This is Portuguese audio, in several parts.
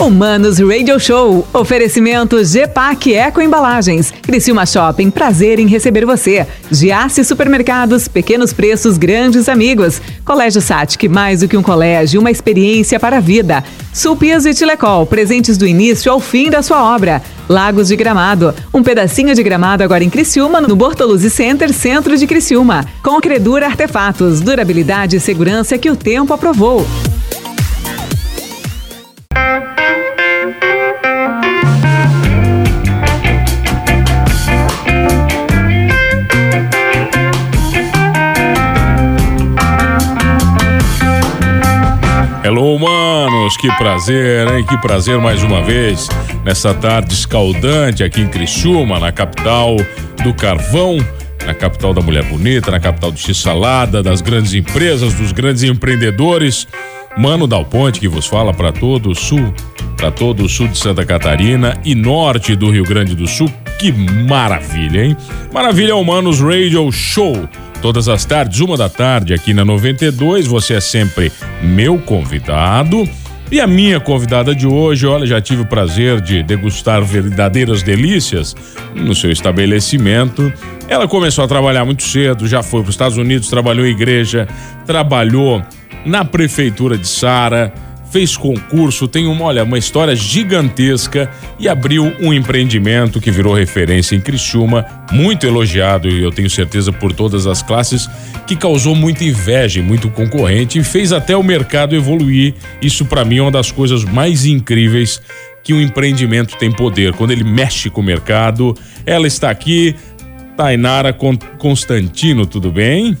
Humanos Radio Show. Oferecimento GPAC Eco Embalagens. Criciúma Shopping, prazer em receber você. Giasse Supermercados, pequenos preços, grandes amigos. Colégio Satic, mais do que um colégio, uma experiência para a vida. Sulpias e Tilecol, presentes do início ao fim da sua obra. Lagos de Gramado, um pedacinho de gramado agora em Criciúma, no Bortoluzzi Center, centro de Criciúma. Com Credura Artefatos, durabilidade e segurança que o tempo aprovou. Que prazer, hein? Que prazer mais uma vez nessa tarde escaldante aqui em Criciúma, na capital do carvão, na capital da mulher bonita, na capital do x-salada, das grandes empresas, dos grandes empreendedores. Mano Dal Ponte que vos fala para todo o sul, para todo o sul de Santa Catarina e norte do Rio Grande do Sul. Que maravilha, hein? Maravilha Humanos Radio Show todas as tardes, uma da tarde, aqui na 92. Você é sempre meu convidado. E a minha convidada de hoje, olha, já tive o prazer de degustar verdadeiras delícias no seu estabelecimento. Ela começou a trabalhar muito cedo, já foi para os Estados Unidos, trabalhou em igreja, trabalhou na prefeitura de Sara fez concurso, tem uma, olha, uma história gigantesca e abriu um empreendimento que virou referência em Criciúma, muito elogiado e eu tenho certeza por todas as classes, que causou muita inveja muito concorrente e fez até o mercado evoluir. Isso para mim é uma das coisas mais incríveis que um empreendimento tem poder, quando ele mexe com o mercado. Ela está aqui, Tainara Constantino, tudo bem?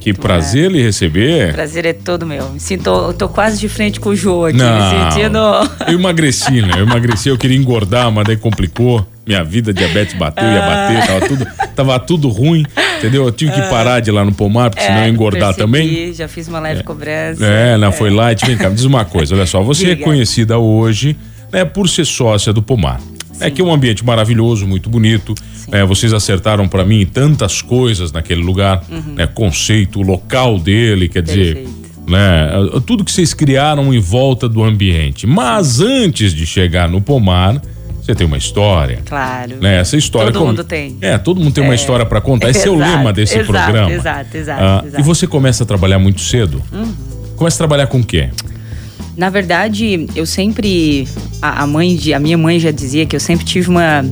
Que prazer é. lhe receber. Prazer é todo meu. Me sinto, tô quase de frente com o Jô aqui, Não, me sentindo. Eu emagreci, né? Eu emagreci, eu queria engordar, mas daí complicou. Minha vida, diabetes bateu, ia bater, tava tudo, tava tudo ruim, entendeu? Eu tive que parar de ir lá no pomar, porque é, senão ia engordar percebi, também. Já fiz uma leve é. cobrança. É, não, é. foi lá e te vem cá, me diz uma coisa, olha só, você é Diga. é conhecida hoje, né, por ser sócia do pomar. É Sim. É que é um ambiente maravilhoso, muito bonito. É, vocês acertaram para mim tantas coisas naquele lugar, uhum. né? Conceito, local dele, quer Perfeito. dizer, né? Tudo que vocês criaram em volta do ambiente. Mas antes de chegar no pomar, você tem uma história. Claro. Né? Essa história. Todo mundo tem. É, todo mundo tem é. uma história para contar. Esse exato, é o lema desse exato, programa. Exato, exato, ah, exato. E você começa a trabalhar muito cedo? Uhum. Começa a trabalhar com o quê? Na verdade, eu sempre. A, mãe de, a minha mãe já dizia que eu sempre tive uma.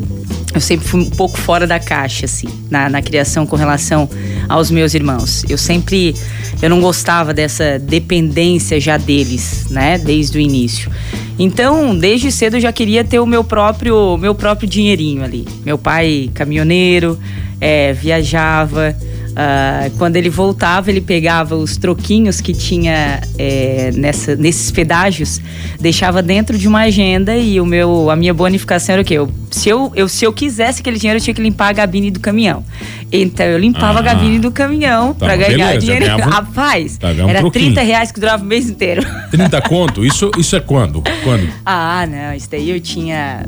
Eu sempre fui um pouco fora da caixa, assim, na, na criação com relação aos meus irmãos. Eu sempre. Eu não gostava dessa dependência já deles, né? Desde o início. Então, desde cedo eu já queria ter o meu próprio, meu próprio dinheirinho ali. Meu pai, caminhoneiro, é, viajava. Uh, quando ele voltava, ele pegava os troquinhos que tinha é, nessa, nesses pedágios, deixava dentro de uma agenda e o meu, a minha bonificação era o quê? Eu, se, eu, eu, se eu quisesse aquele dinheiro, eu tinha que limpar a gabine do caminhão. Então eu limpava ah, a gabine do caminhão tá, para ganhar beleza, dinheiro. Ganhava, Rapaz, tá, era um 30 reais que durava o mês inteiro. 30 conto? Isso, isso é quando? Quando? Ah, não, isso daí eu tinha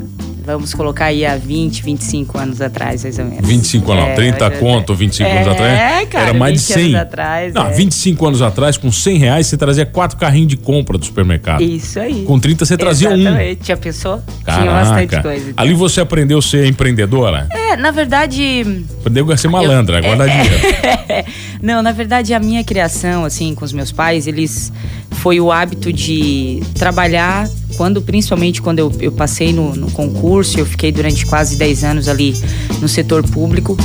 vamos colocar aí há 20, 25 anos atrás, mais ou menos. 25 anos, é, 30 conto, 25 é, anos atrás? É, cara, era mais de 100. anos atrás. Não, é. 25 anos atrás, com 100 reais, você trazia quatro carrinhos de compra do supermercado. Isso aí. Com 30 você trazia Exatamente. um. Já pensou? Caraca. Tinha bastante coisa. Então. Ali você aprendeu a ser empreendedora? É, na verdade... Aprendeu a ser malandra, eu, guardar é, dinheiro. Não, na verdade, a minha criação, assim, com os meus pais, eles... Foi o hábito de trabalhar quando principalmente quando eu, eu passei no, no, concurso, eu fiquei durante quase 10 anos ali no setor público.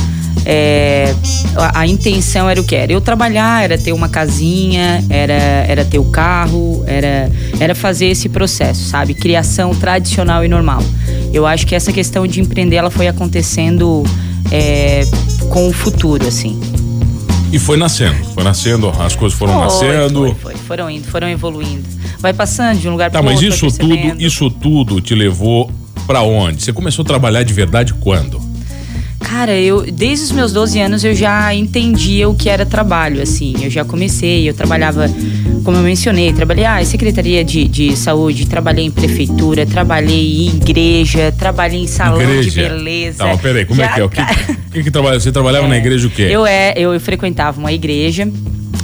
É, a, a, intenção era o que? Era eu trabalhar, era ter uma casinha, era, era ter o carro, era, era fazer esse processo, sabe? Criação tradicional e normal. Eu acho que essa questão de empreender ela foi acontecendo é, com o futuro, assim. E foi nascendo, foi nascendo, as coisas foram foi, nascendo. Foi, foi, foram indo, foram evoluindo. Vai passando de um lugar tá, para outro. Tá, mas isso tudo, isso tudo te levou para onde? Você começou a trabalhar de verdade quando? Cara, eu desde os meus 12 anos eu já entendia o que era trabalho, assim. Eu já comecei, eu trabalhava, como eu mencionei, trabalhei ah, em Secretaria de, de Saúde, trabalhei em prefeitura, trabalhei em igreja, trabalhei em salão igreja. de beleza. Tá, peraí, como é já, é que é? O que, que, que, trabalha? Você trabalhava é, na igreja o quê? Eu, é, eu, eu frequentava uma igreja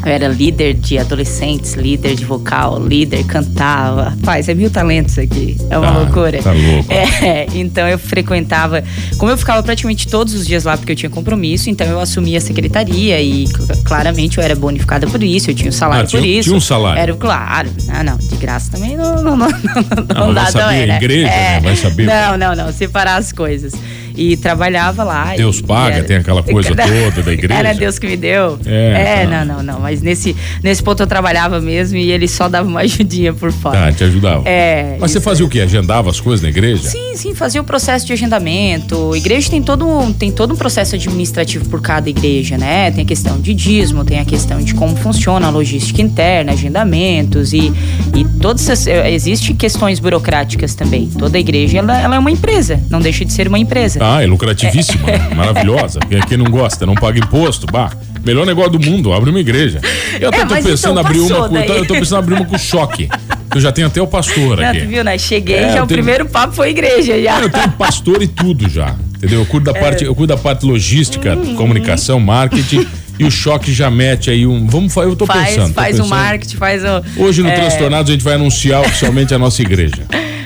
Eu era líder de adolescentes, líder de vocal, líder, cantava. Rapaz, é mil talentos aqui. É uma Tá, loucura. tá louco. É, então eu frequentava. Como eu ficava praticamente todos os dias lá porque eu tinha compromisso, então eu assumia a secretaria e cl- claramente eu era bonificada por isso, eu tinha um salário Ah, tinha- por isso. tinha um salário. Era, claro. Não, não, de graça também não, não, não, não, não, Não, vai dá saber, também, né? igreja, né? Vai saber. Não, não, não, separar as coisas. E trabalhava lá. Deus e- paga, e era- tem aquela coisa toda da igreja. Era Deus que me deu. É, É, tá. não, não, não. Mas nesse, nesse ponto eu trabalhava mesmo e ele só dava uma ajudinha por fora. Tá, te ajudava. É. Mas você fazia o quê? Agendava as coisas na igreja? Sim, sim, fazia o processo de agendamento. Igreja tem todo, um, tem todo um processo administrativo por cada igreja, né? Tem a questão de dízimo, tem a questão de como funciona a logística interna, agendamentos e, e todas essas. eh, Existem questões burocráticas também. Toda igreja ela, ela é uma empresa, não deixa de ser uma empresa. Ah, é lucrativíssima, maravilhosa. Quem, quem não gosta, não paga imposto, bah. Melhor negócio do mundo, abre uma igreja. Eu até É, tô pensando em então abrir uma com, eu tô pensando abrir uma com choque. Eu já tenho até o pastor Não, aqui. tu viu, né? Cheguei, É, já eu o tenho- primeiro papo foi igreja já. Eu tenho pastor e tudo já. Entendeu? Eu cuido da É. parte, eu cuido da parte logística, Uhum. comunicação, marketing. E o choque já mete aí um. Vamos Eu tô faz pensando. faz o pensando. marketing, faz o. Hoje no é, Transtornados a gente vai anunciar oficialmente a nossa igreja.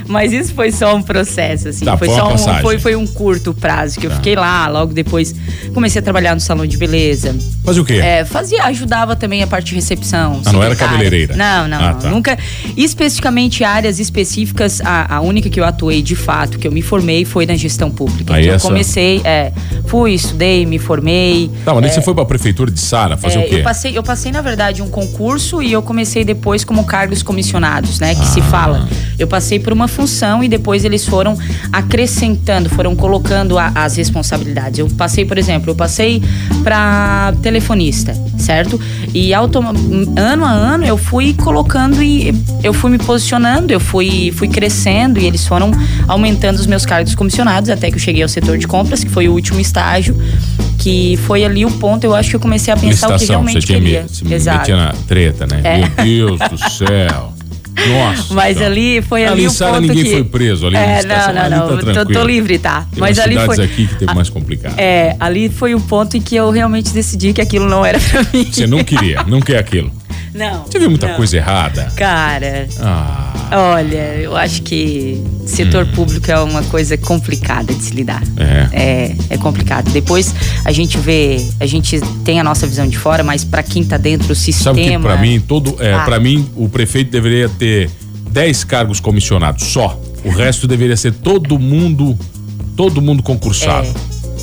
Mas isso foi só um processo, assim. Tá, foi só um, foi, foi um curto prazo que eu Tá. fiquei lá. Logo depois comecei a trabalhar no salão de beleza. Fazer o quê? É, fazia, ajudava também a parte de recepção. Ah, não era cabeleireira? Não, não, Ah, tá. Nunca. Especificamente áreas específicas, a, a única que eu atuei de fato, que eu me formei, foi na gestão pública. Aí eu essa- comecei, é, fui, estudei, me formei. Tá, mas daí você foi pra prefeitura de Sara fazer É, o quê? Eu passei, eu passei, na verdade, um concurso e eu comecei depois como cargos comissionados, né? Que se Ah. fala. Eu passei por uma função e depois eles foram acrescentando, foram colocando a- as responsabilidades. Eu passei, por exemplo, eu passei para telefonista, certo? E ano a ano eu fui colocando e eu fui me posicionando, eu fui, fui crescendo e eles foram aumentando os meus cargos comissionados até que eu cheguei ao setor de compras, que foi o último estágio, que foi ali o ponto, eu acho que eu comecei a pensar o que realmente você tinha queria. me, me Exato. metia na treta, né? É. Meu Deus do céu. Nossa. Mas ali foi ali, Ali em o Sara ponto ninguém que... foi preso ali É, não, não, Ali não. tá tô- tô, livre, tá? Tem Mas ali foi. aqui que teve mais complicado. É, ali foi o ponto em que eu realmente decidi que aquilo não era pra mim. Você não queria, não quer aquilo. Não. Você viu muita não. coisa errada? Cara, Ah. olha, eu acho que setor público é uma coisa complicada de se lidar. É. É, é complicado. Depois a gente vê, a gente tem a nossa visão de fora, mas pra quem tá dentro do sistema. Sabe que pra mim, todo. É, Ah. para mim, o prefeito deveria ter 10 cargos comissionados só. O resto deveria ser todo mundo. Todo mundo concursado.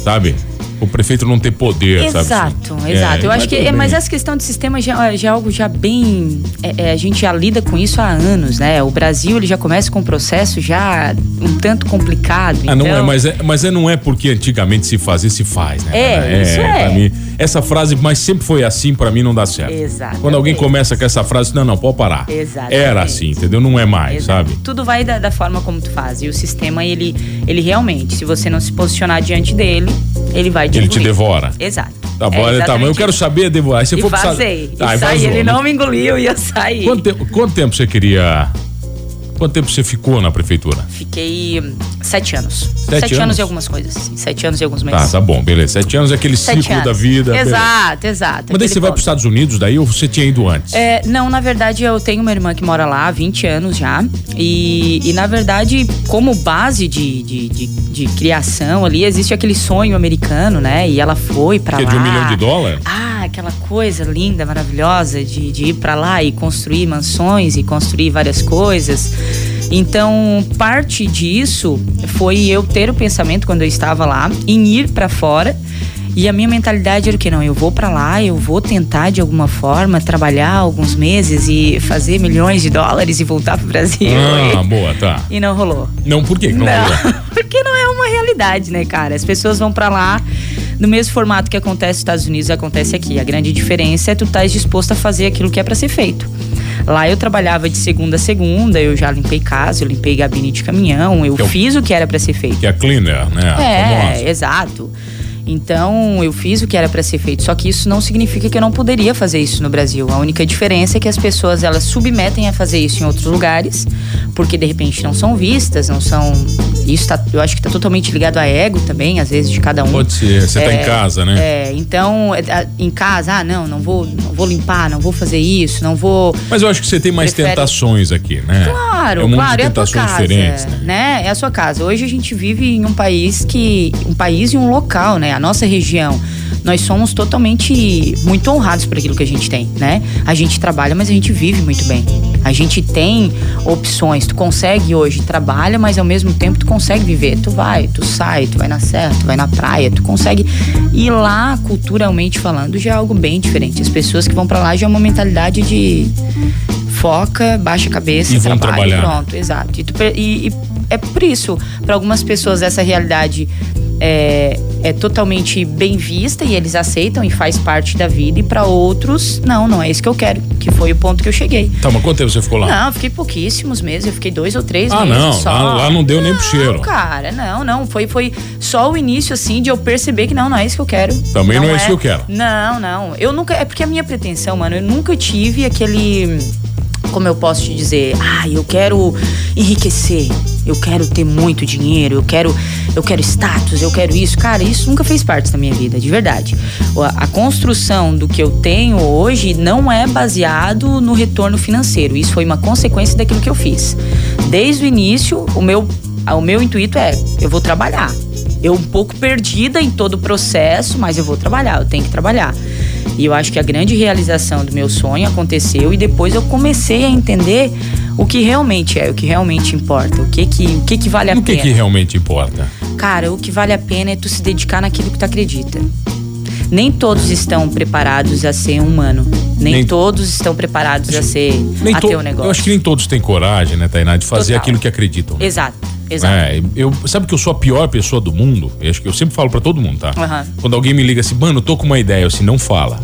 Sabe? O prefeito não ter poder, sabe? Exato, assim? exato. É, eu acho mas que. é, mas essa questão de sistema já, já é algo já bem. é, é, a gente já lida com isso há anos, né? O Brasil ele já começa com um processo já um tanto complicado. Ah, não então, é, mas, é, mas é, não é porque antigamente se fazia, se faz, né? É, isso é. pra mim, essa frase, mas sempre foi assim, pra mim não dá certo. Exatamente. Quando alguém começa com essa frase, não, não, pode parar. Exatamente. Era assim, entendeu? Não é mais, Exato. sabe? Tudo vai da, da forma como tu faz. E o sistema, ele, ele realmente, se você não se posicionar diante dele, ele vai te Ele te engolir. devora. Exato. Tá É bom, tá, mas eu quero saber, devorar. Você E sa- vazei. Tá, e saí. vazou, Ele né? não me engoliu e eu saí. Quanto tempo, quanto tempo você queria. Quanto tempo você ficou na prefeitura? Fiquei hum, sete anos. Sete anos? e algumas coisas. assim. Sete anos e alguns Tá, meses. tá bom, beleza. Sete anos é aquele Sete ciclo anos. da vida. beleza. Exato, exato. Mas daí você vai para os Estados Unidos daí ou você tinha ido antes? É, não, na verdade eu tenho uma irmã que mora lá há 20 anos já. E, e na verdade, como base de, de, de, de criação ali, existe aquele sonho americano, né? E ela foi pra Que é lá. de um milhão de dólar? Ah, aquela coisa linda, maravilhosa de, de ir pra lá e construir mansões e construir várias coisas. Então, parte disso foi eu ter o pensamento quando eu estava lá em ir pra fora. E a minha mentalidade era o que não, eu vou pra lá, eu vou tentar de alguma forma trabalhar alguns meses e fazer milhões de dólares e voltar pro Brasil. Ah, boa, tá. E, e não rolou. Não, por quê? que Não, rolou? porque não é uma realidade, né, cara? As pessoas vão pra lá no mesmo formato que acontece nos Estados Unidos, acontece aqui. A grande diferença é tu estás disposto a fazer aquilo que é pra ser feito. Lá eu trabalhava de segunda a segunda, eu já limpei casa, eu limpei gabinete de caminhão, eu Que é fiz o que era pra ser feito. Que é cleaner, né? É, exato. Então, eu fiz o que era pra ser feito, só que isso não significa que eu não poderia fazer isso no Brasil. A única diferença é que as pessoas elas submetem a fazer isso em outros lugares, porque de repente não são vistas, não são. Isso tá, eu acho que tá totalmente ligado a ego também, às vezes, de cada um. Pode ser, você é, tá em casa, né? É, então, é, em casa, ah, não, não vou, não vou limpar, não vou fazer isso, não vou. Mas eu acho que você tem mais Prefere... tentações aqui, né? Claro, é um claro, é a tua casa, diferentes, né? né? É a sua casa. Hoje a gente vive em um país que. um país e um local, né? A nossa região nós somos totalmente muito honrados por aquilo que a gente tem, né? A gente trabalha, mas a gente vive muito bem. A gente tem opções, tu consegue hoje, trabalha, mas ao mesmo tempo tu consegue viver. Tu vai, tu sai, tu vai na serra, tu vai na praia, tu consegue ir lá, culturalmente falando, já é algo bem diferente. As pessoas que vão para lá já é uma mentalidade de foca, baixa a cabeça, e vão trabalhar. pronto, exato. E, tu, e, e é por isso, para algumas pessoas essa realidade é, é totalmente bem vista e eles aceitam e faz parte da vida. E para outros, não, não é isso que eu quero, que foi o ponto que eu cheguei. Tá, mas quanto tempo você ficou lá? Não, eu fiquei pouquíssimos meses, eu fiquei dois ou três ah, meses não, só. Lá, lá não deu não, nem pro cheiro. cara, não, não, foi, foi só o início, assim, de eu perceber que não, não é isso que eu quero. Também não, não é isso que eu quero. Não, não, eu nunca, é porque a minha pretensão, mano, eu nunca tive aquele como eu posso te dizer, ah, eu quero enriquecer, eu quero ter muito dinheiro, eu quero, eu quero status, eu quero isso. Cara, isso nunca fez parte da minha vida, de verdade. A, construção do que eu tenho hoje não é baseado no retorno financeiro. Isso foi uma consequência daquilo que eu fiz. Desde o início, o meu, o meu intuito é, eu vou trabalhar. Eu um pouco perdida em todo o processo, mas eu vou trabalhar, eu tenho que trabalhar. E eu acho que a grande realização do meu sonho aconteceu e depois eu comecei a entender o que realmente é, o que realmente importa, o que que, o que, que vale a o pena. O que, que realmente importa? Cara, o que vale a pena é tu se dedicar naquilo que tu acredita. Nem todos estão preparados a ser humano. Nem, nem todos estão preparados acho, a ser a ter um negócio. Eu acho que nem todos têm coragem, né, Tainá, de fazer Total. aquilo que acreditam. Né? Exato. Exato. É, eu, sabe que eu sou a pior pessoa do mundo? Eu acho que eu sempre falo para todo mundo, tá? Uhum. Quando alguém me liga assim, mano, eu tô com uma ideia, eu assim, não fala.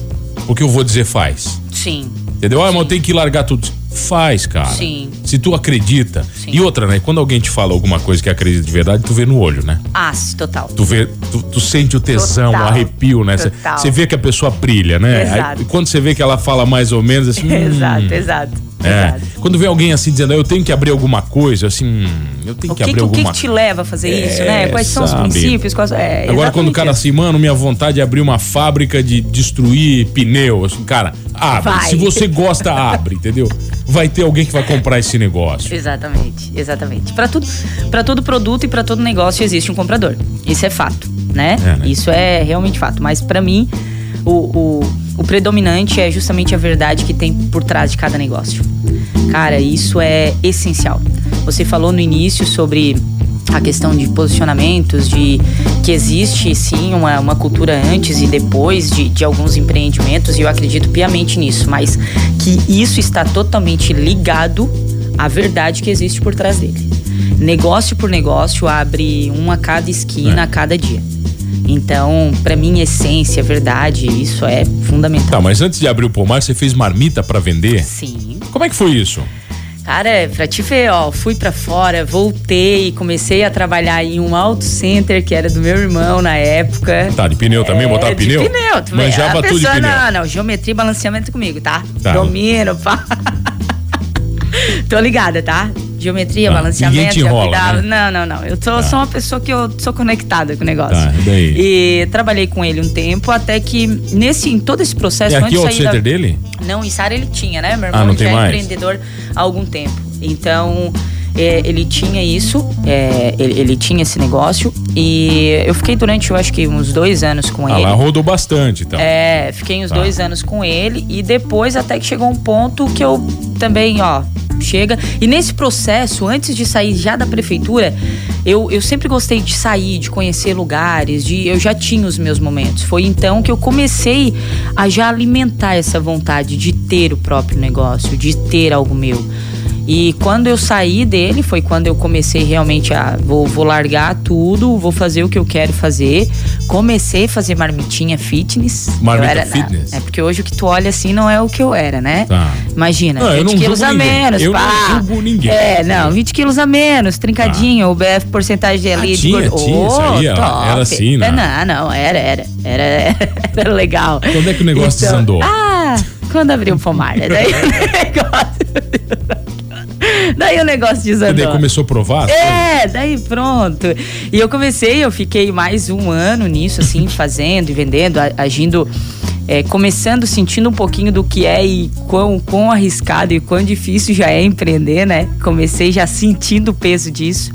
Porque eu vou dizer faz. Sim. Entendeu? Ah, mas eu tenho que largar tudo. Faz, cara. Sim. Se tu acredita. Sim. E outra, né? Quando alguém te fala alguma coisa que acredita de verdade, tu vê no olho, né? Ah, total. Tu vê, tu, tu sente o tesão, total. o arrepio, né? Você vê que a pessoa brilha, né? Exato. Aí, quando você vê que ela fala mais ou menos assim. exato, hum, exato. É. Quando vê alguém assim dizendo, eu tenho que abrir alguma coisa, assim, eu tenho que, que abrir o alguma coisa. O que te leva a fazer é, isso, né? Quais são sabe? os princípios? Quais... É, Agora, quando o cara assim, mano, minha vontade é abrir uma fábrica de destruir pneu, assim, cara, abre. Vai. Se você gosta, abre, entendeu? Vai ter alguém que vai comprar esse negócio. Exatamente, exatamente. Para tudo, para todo produto e para todo negócio existe um comprador. Isso é fato, né? É, né? Isso é realmente fato. Mas para mim, o, o, o predominante é justamente a verdade que tem por trás de cada negócio. Cara, isso é essencial. Você falou no início sobre a questão de posicionamentos, de que existe sim uma, uma cultura antes e depois de, de alguns empreendimentos, e eu acredito piamente nisso, mas que isso está totalmente ligado à verdade que existe por trás dele. Negócio por negócio abre um a cada esquina, é. a cada dia. Então, para mim, essência, verdade, isso é fundamental. Tá, mas antes de abrir o pomar, você fez marmita para vender? Sim. Como é que foi isso? Cara, pra te ver, ó, fui para fora, voltei, comecei a trabalhar em um auto center que era do meu irmão na época. Tá, de pneu também, é, botar pneu? De pneu, tu Manjava tudo de pneu. Não, não, geometria e balanceamento comigo, tá? tá. Domino, pá. Tô ligada, tá? Geometria, ah, balanceamento, enrola, né? Não, não, não. Eu tô, tá. sou uma pessoa que eu sou conectada com o negócio. Tá, e daí? E trabalhei com ele um tempo, até que nesse, em todo esse processo. É aqui o center da... dele? Não, em Sara ele tinha, né? Meu irmão ah, não tem já é mais? empreendedor há algum tempo. Então, é, ele tinha isso, é, ele, ele, tinha esse negócio e eu fiquei durante, eu acho que uns dois anos com ah, ele. Lá rodou bastante, então. É, fiquei uns tá. dois anos com ele e depois até que chegou um ponto que eu também, ó, chega. E nesse processo, antes de sair já da prefeitura, eu, eu sempre gostei de sair, de conhecer lugares, de eu já tinha os meus momentos. Foi então que eu comecei a já alimentar essa vontade de ter o próprio negócio, de ter algo meu. E quando eu saí dele, foi quando eu comecei realmente a. Vou, vou largar tudo, vou fazer o que eu quero fazer. Comecei a fazer marmitinha fitness. Marmita era, fitness? É porque hoje o que tu olha assim não é o que eu era, né? Tá. Imagina, não, 20 quilos a menos. Eu pá. não julgo ninguém. É, não, 20 quilos a menos, trincadinho, tá. o BF porcentagem ali ah, de tinha, tinha, oh, aí, era assim, né? Não, não, era, era. Era, era legal. Quando é que o negócio então, desandou? Ah, quando abriu o pomar, né? Daí o negócio. daí o negócio desandou. E daí começou a provar? É, daí pronto. E eu comecei, eu fiquei mais um ano nisso, assim, fazendo e vendendo, agindo. É, começando sentindo um pouquinho do que é e quão, quão arriscado e quão difícil já é empreender, né? Comecei já sentindo o peso disso.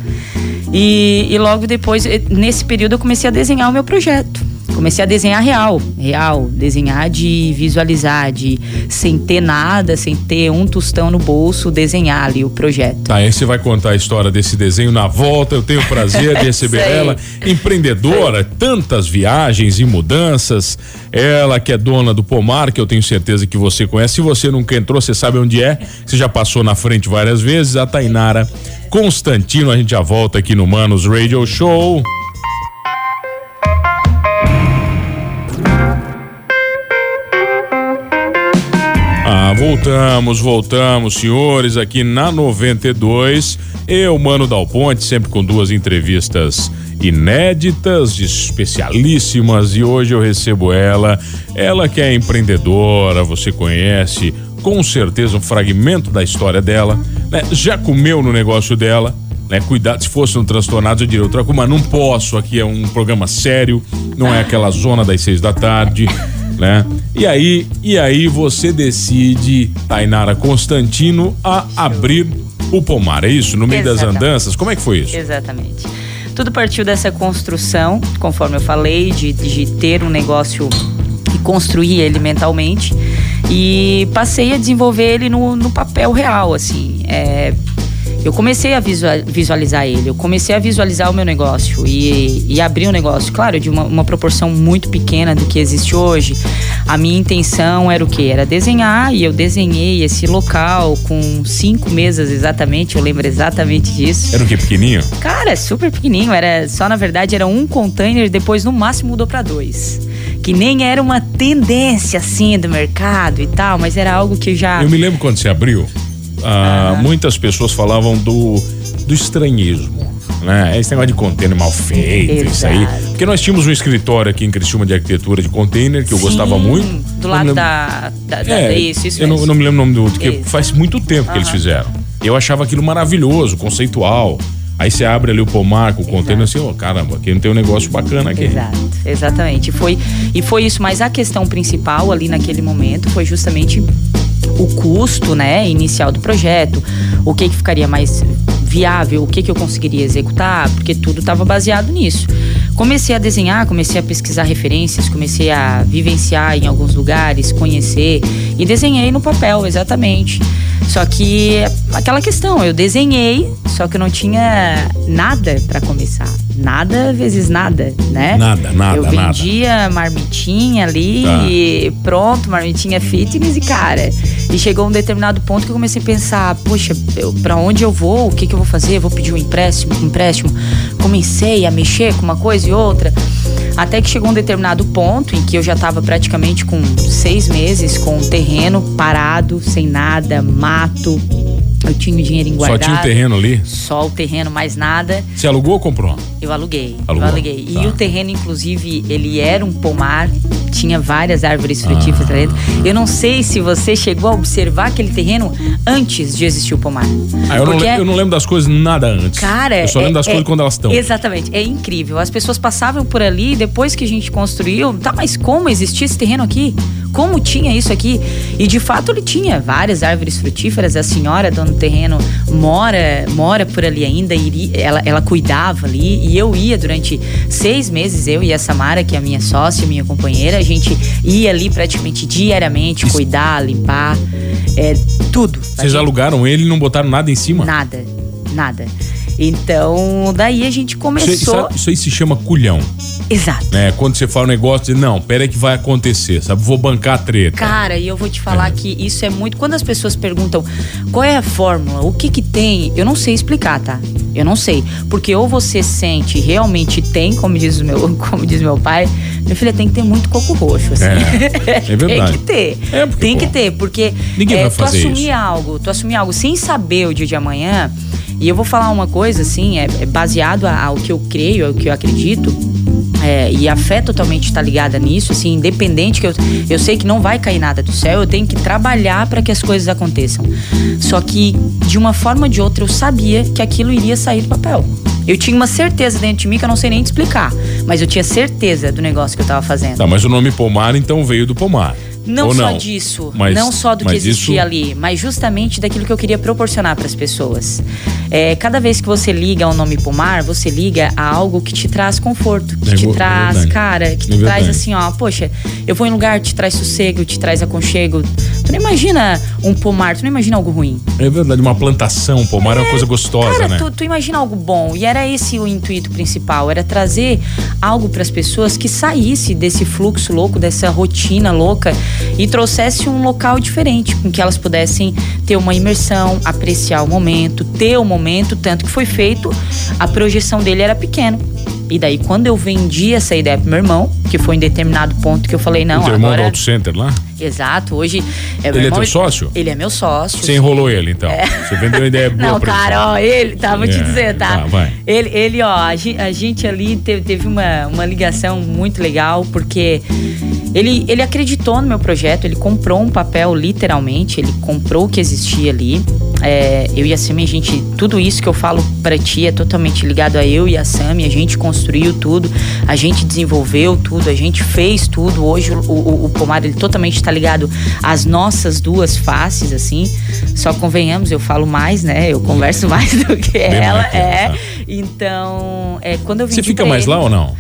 E, e logo depois, nesse período, eu comecei a desenhar o meu projeto comecei a desenhar real, real, desenhar de visualizar, de sem ter nada, sem ter um tostão no bolso, desenhar ali o projeto. Tá, aí você vai contar a história desse desenho na volta. Eu tenho o prazer de receber ela, empreendedora, tantas viagens e mudanças. Ela que é dona do Pomar, que eu tenho certeza que você conhece. Se você nunca entrou, você sabe onde é. Você já passou na frente várias vezes. A Tainara Constantino, a gente já volta aqui no Manos Radio Show. Voltamos, voltamos, senhores, aqui na 92. Eu, Mano Dal Ponte, sempre com duas entrevistas inéditas, especialíssimas, e hoje eu recebo ela, ela que é empreendedora, você conhece com certeza um fragmento da história dela, né? Já comeu no negócio dela, né? Cuidado, se fosse um transtornado, eu diria outra coisa, mas não posso, aqui é um programa sério, não é aquela zona das seis da tarde né? E aí, e aí você decide, Tainara Constantino, a abrir o pomar, é isso? No meio Exatamente. das andanças? Como é que foi isso? Exatamente. Tudo partiu dessa construção, conforme eu falei, de, de ter um negócio e construir ele mentalmente. E passei a desenvolver ele no, no papel real, assim. É, eu comecei a visualizar ele, eu comecei a visualizar o meu negócio e, e abrir um negócio, claro, de uma, uma, proporção muito pequena do que existe hoje. A minha intenção era o quê? Era desenhar e eu desenhei esse local com cinco mesas exatamente, eu lembro exatamente disso. Era o quê? Pequenininho? Cara, é super pequenininho, era só na verdade era um container, depois no máximo mudou para dois que nem era uma tendência assim do mercado e tal, mas era algo que já. Eu me lembro quando você abriu, ah, muitas pessoas falavam do, do estranhismo. Né? Esse negócio de container mal feito, Exato. isso aí. Porque nós tínhamos um escritório aqui em Criciúma de arquitetura de container que eu Sim, gostava muito. Do lado da, da, da, é, isso, isso eu não, não, me lembro o nome do outro, porque faz muito tempo que eles fizeram. Eu achava aquilo maravilhoso, conceitual. Aí você abre ali o pomar com o container assim, ó, oh, caramba, aqui não tem um negócio bacana aqui. Exato, exatamente. Foi, e foi isso, mas a questão principal ali naquele momento foi justamente o custo né, inicial do projeto, o que, que ficaria mais viável, o que, que eu conseguiria executar, porque tudo estava baseado nisso. Comecei a desenhar, comecei a pesquisar referências, comecei a vivenciar em alguns lugares, conhecer e desenhei no papel, exatamente. Só que aquela questão, eu desenhei, só que eu não tinha nada para começar. Nada vezes nada, né? Nada, nada, Eu vendia nada. marmitinha ali tá. e pronto, marmitinha fitness e cara. E chegou um determinado ponto que eu comecei a pensar, poxa, para onde eu vou? O que, que eu vou fazer? Vou pedir um empréstimo, um empréstimo. Comecei a mexer com uma coisa e outra. Até que chegou um determinado ponto em que eu já estava praticamente com seis meses com o terreno parado, sem nada, mato, eu tinha o dinheiro guardado. Só tinha o terreno ali? Só o terreno, mais nada. Você alugou ou comprou? Eu aluguei. Alugou. Eu aluguei. Tá. E o terreno, inclusive, ele era um pomar, tinha várias árvores frutíferas ah. dentro. Eu não sei se você chegou a observar aquele terreno antes de existir o pomar. Ah, eu, não, eu não lembro das coisas nada antes. Cara, Eu só lembro é, das é, coisas quando elas estão. Exatamente. É incrível. As pessoas passavam por ali, depois que a gente construiu, tá, mas como existia esse terreno aqui? Como tinha isso aqui. E de fato ele tinha várias árvores frutíferas. A senhora, dona do terreno, mora mora por ali ainda. Iria, ela, ela cuidava ali. E eu ia durante seis meses, eu e a Samara, que é a minha sócia, minha companheira, a gente ia ali praticamente diariamente, cuidar, limpar, é, tudo. Vocês alugaram ele e não botaram nada em cima? Nada, nada. Então, daí a gente começou. Isso, isso aí se chama culhão. Exato. Né? Quando você fala um negócio de não, pera que vai acontecer, sabe? Vou bancar a treta. Cara, e eu vou te falar é. que isso é muito. Quando as pessoas perguntam qual é a fórmula, o que que tem, eu não sei explicar, tá? Eu não sei. Porque ou você sente realmente tem, como diz o meu, como diz meu pai, minha filha tem que ter muito coco roxo, assim. É, é verdade. tem que ter. É porque, tem pô, que ter, porque ninguém é, vai fazer tu assumir isso. algo, tu assumir algo sem saber o dia de amanhã. E eu vou falar uma coisa, assim, é, é baseado ao que eu creio, ao que eu acredito É, e a fé totalmente está ligada nisso, assim, independente que eu, eu sei que não vai cair nada do céu, eu tenho que trabalhar para que as coisas aconteçam. Só que de uma forma ou de outra eu sabia que aquilo iria sair do papel. Eu tinha uma certeza dentro de mim que eu não sei nem te explicar, mas eu tinha certeza do negócio que eu tava fazendo. Tá, mas o nome pomar então veio do pomar. Não Ou só não? disso, Mas- não só do que existia isso- ali, mas justamente daquilo que eu queria proporcionar para as pessoas. É, cada vez que você liga ao nome Pomar, você liga a algo que te traz conforto, que É te é traz, verdade. cara, que É te traz assim, ó, poxa, eu vou em um lugar, te traz sossego, te traz aconchego. Tu não imagina um pomar, tu não imagina algo ruim. É verdade, uma plantação, pomar é uma coisa gostosa, Cara, né? tu, tu imagina algo bom. E era esse o intuito principal, era trazer algo para as pessoas que saísse desse fluxo louco, dessa rotina louca e trouxesse um local diferente, com que elas pudessem ter uma imersão, apreciar o momento, ter o momento, tanto que foi feito, a projeção dele era pequeno. E daí, quando eu vendi essa ideia pro meu irmão, que foi em determinado ponto que eu falei, não, o teu irmão do agora. Auto Center lá? Exato, hoje. É, Ele é irmão, teu sócio? Ele é meu sócio. Você enrolou ele, então. Você vendeu uma ideia boa É. Não, cara, ó, ele, tá, vou te É, dizer, tá? tá, vai. Ele, ele, ó, a gente, a gente ali teve, teve uma, uma ligação muito legal, porque ele, ele acreditou no meu projeto, ele comprou um papel, literalmente, ele comprou o que existia ali. É, eu e a Sami, a gente, tudo isso que eu falo pra ti é totalmente ligado a eu e a Sami, a gente construiu tudo, a gente desenvolveu tudo, a gente fez tudo. Hoje o, o, o pomar, ele totalmente tá ligado às nossas duas faces, assim. Só convenhamos, eu falo mais, né? Eu converso mais do que ela, mais é. tá. Então, é, quando eu vim Você fica mais lá ou não?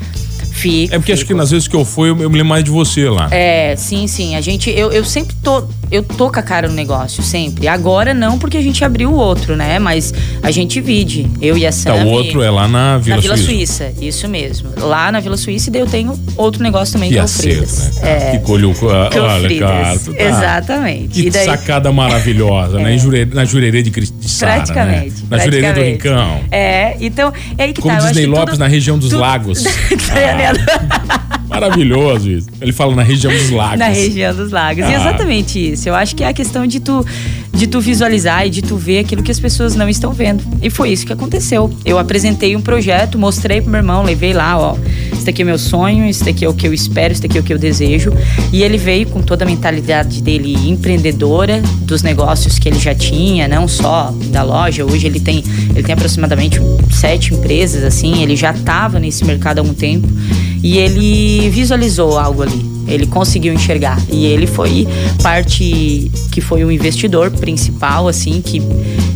Fico. É porque acho que fico. nas vezes que eu fui, eu, eu me lembro mais de você lá. É, sim, sim. A gente, eu, eu sempre tô, eu tô com a cara no negócio, sempre. Agora não, porque a gente abriu o outro, né? Mas a gente vide, eu e a Tá, Sam. o outro é lá na Vila, na Vila Suíça. Suíça. isso mesmo. Lá na Vila Suíça, e daí eu tenho outro negócio também, Que que é o Fridas. né? É, Que colheu. é o Olha, cara. tá- Exatamente. Que daí- É. sacada maravilhosa, né? Em Jurerê- na Jurerê de, Cris- de Sara, Praticamente. Né? Na Jurerê do. Rincão. É, então, é aí que Como tá. acho Disney Lopes tudo- na região dos tudo- lagos. Ah, Maravilhoso isso. Ele fala na região dos lagos. Na região dos lagos. E Ah. exatamente isso. Eu acho que é a questão de tu, de tu visualizar e de tu ver aquilo que as pessoas não estão vendo. E foi isso que aconteceu. Eu apresentei um projeto, mostrei pro meu irmão, levei lá, ó. Isso daqui é meu sonho, isso daqui é o que eu espero, isso daqui é o que eu desejo. E ele veio com toda a mentalidade dele empreendedora, dos negócios que ele já tinha, não só da loja. Hoje ele tem, ele tem aproximadamente sete empresas, assim. Ele já estava nesse mercado há algum tempo. E ele visualizou algo ali. Ele conseguiu enxergar. E ele foi parte que foi o investidor principal, assim, que,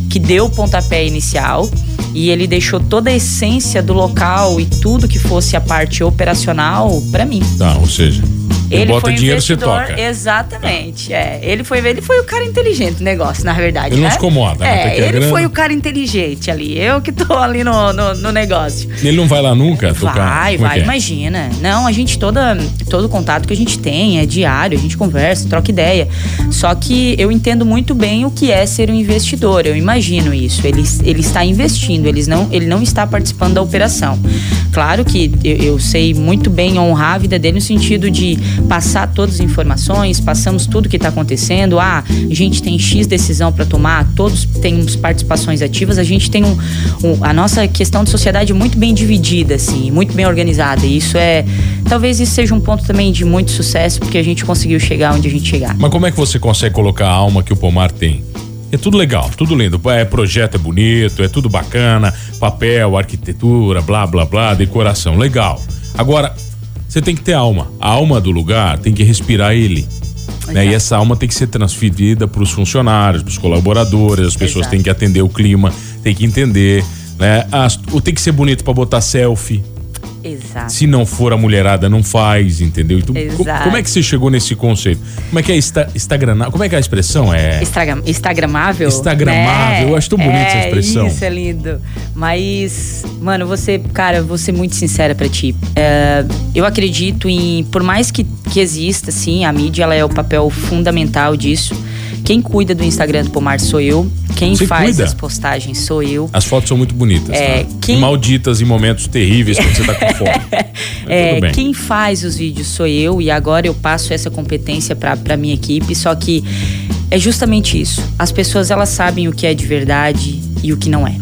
que deu o pontapé inicial. E ele deixou toda a essência do local e tudo que fosse a parte operacional pra mim. Tá, ou seja, ele, bota foi dinheiro, investidor, toca. Exatamente. É. Ele foi ele foi o cara inteligente do negócio, na verdade. Ele não né? se incomoda, né? É, a ele foi o cara inteligente ali. Eu que tô ali no, no, no negócio. Ele não vai lá nunca tocar? Vai, Como é vai, que é? imagina. Não, a gente toda todo contato que a gente tem é diário, a gente conversa, troca ideia. Só que eu entendo muito bem o que é ser um investidor. Eu imagino isso. Ele, ele está investindo, eles não, ele não está participando da operação. Claro que eu, eu sei muito bem honrar a vida dele no sentido de passar todas as informações, passamos tudo que está acontecendo. Ah, a gente tem X decisão para tomar, todos temos participações ativas, a gente tem um, um- a nossa questão de sociedade muito bem dividida, assim, muito bem organizada. E isso é. Talvez isso seja um ponto também de muito sucesso, porque a gente conseguiu chegar onde a gente chegar. Mas como é que você consegue colocar a alma que o pomar tem? É tudo legal, tudo lindo. É projeto é bonito, é tudo bacana, papel, arquitetura, blá blá blá, decoração, legal. Agora, você tem que ter alma. A alma do lugar tem que respirar ele. Né? E essa alma tem que ser transferida para os funcionários, para os colaboradores, as pessoas Exato. têm que atender o clima, tem que entender, né? As, o tem que ser bonito para botar selfie. Exato. Se não for a mulherada, não faz, entendeu? Então, Exato. como é que você chegou nesse conceito? Como é que é Instagram? Como é que é a expressão? É. Instagram, Instagramável? Instagramável, né? eu acho tão bonita essa É, expressão. Isso é lindo. Mas, mano, você, cara, vou ser muito sincera pra ti. É, eu acredito em, por mais que, que exista, sim, a mídia ela é o papel fundamental disso. Quem cuida do Instagram do Pomar sou eu. Quem Você faz cuida? as postagens sou eu. As fotos são muito bonitas, É, tá? quem- Malditas em momentos terríveis quando você tá com fome. É, quem faz os vídeos sou eu e agora eu passo essa competência pra minha equipe, só que é justamente isso. As pessoas elas sabem o que é de verdade e o que não é.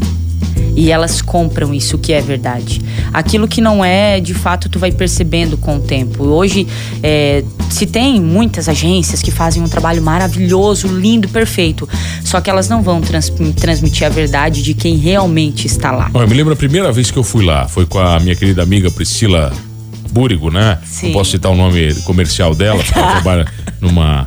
E elas compram isso que é verdade. Aquilo que não é, de fato, tu vai percebendo com o tempo. Hoje, é, se tem muitas agências que fazem um trabalho maravilhoso, lindo, perfeito. Só que elas não vão trans transmitir a verdade de quem realmente está lá. eu me lembro a primeira vez que eu fui lá, foi com a minha querida amiga Priscila Búrigo, né? Sim. Não posso citar o nome comercial dela, porque ela trabalha numa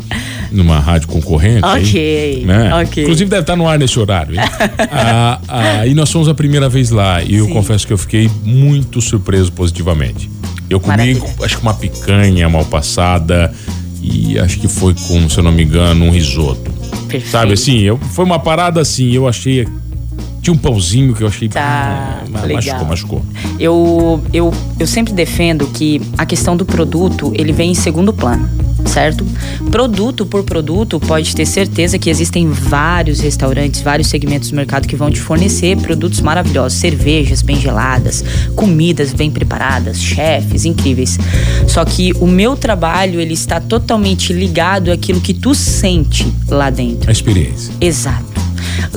numa rádio concorrente. Ok, aí, né? ok. Inclusive deve estar no ar nesse horário. hein? ah, ah, e nós fomos a primeira vez lá e eu Sim. confesso que eu fiquei muito surpreso positivamente. Eu comi, Maravilha. acho que uma picanha mal passada e acho que foi com, se eu não me engano, um risoto. Perfeito. Sabe assim, eu, foi uma parada assim, eu achei. Tinha um pãozinho que eu achei. Tá, ah, machucou, machucou. Eu, eu, eu sempre defendo que a questão do produto ele vem em segundo plano, certo? Produto por produto, pode ter certeza que existem vários restaurantes, vários segmentos do mercado que vão te fornecer produtos maravilhosos, cervejas bem geladas, comidas bem preparadas, chefes incríveis. Só que o meu trabalho ele está totalmente ligado àquilo que tu sente lá dentro. A experiência. Exato.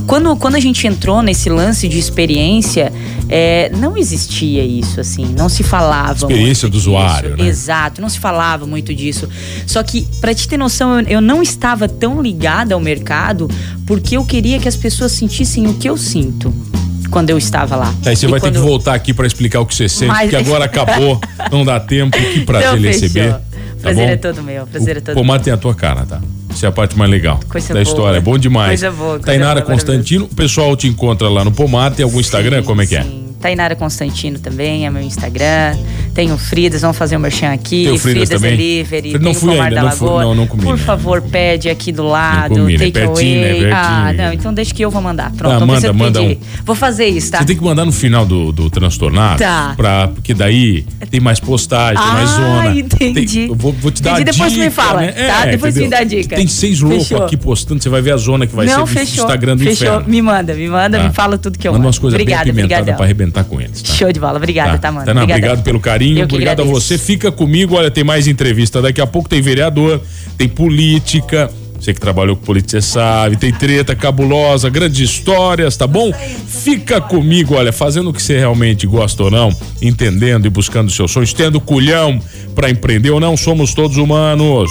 Quando, quando a gente entrou nesse lance de experiência, é, não existia isso, assim, não se falava. Experiência do usuário, disso. né? Exato, não se falava muito disso. Só que, pra te ter noção, eu, eu não estava tão ligada ao mercado porque eu queria que as pessoas sentissem o que eu sinto quando eu estava lá. Aí você E vai ter que voltar aqui pra explicar o que você sente, Mas- porque agora acabou, não dá tempo. Que prazer Então, lhe fechou. Tá Prazer bom? é todo meu, prazer é todo O pomar tem a tua cara, tá? Isso é a parte mais legal Coisa da boa. história. É bom demais. Coisa boa, coisa Tainara boa, Constantino, o pessoal te encontra lá no Pomar, tem algum Instagram? Sim, Como é que é? Tainara Constantino também é meu Instagram. Tem o Fridas, vamos fazer um merchan aqui. Tem o Fridas também? Delivery. Não tem o fui Pomar ainda, da não fui- Lagoa. não, não comi, Por né? favor, pede aqui do lado. comi, né? take Pertinho, né? away. Pertinho. Ah, não, então deixa que eu vou mandar. Pronto, Ah, não manda, precisa manda pedir. Vou fazer isso, tá? Você tem que mandar no final do, do transtornado. Tá. Pra, porque daí tem mais postagem, tem mais Ah, zona. entendi. Tem- eu vou, vou te dar Entendi, a depois dica, me fala, né? tá? Depois me dá a dica. Tem seis loucos Fechou. aqui postando, você vai ver a zona que vai ser do. Instagram do fechou. inferno. Me manda, me manda, Tá? me fala tudo que eu Manda mando. umas coisas Obrigada, bem apimentadas obrigadão. pra arrebentar com eles. Tá? Show de bola. Obrigada, tá, mano? Tana, Obrigadão. obrigado pelo carinho, obrigado a você. Fica comigo, olha, tem mais entrevista daqui a pouco, tem vereador, tem política. Você que trabalhou com política, você sabe, tem treta cabulosa, grandes histórias, tá bom? Fica comigo, olha, fazendo o que você realmente gosta ou não, entendendo e buscando seus sonhos, tendo culhão pra empreender ou não, somos todos humanos.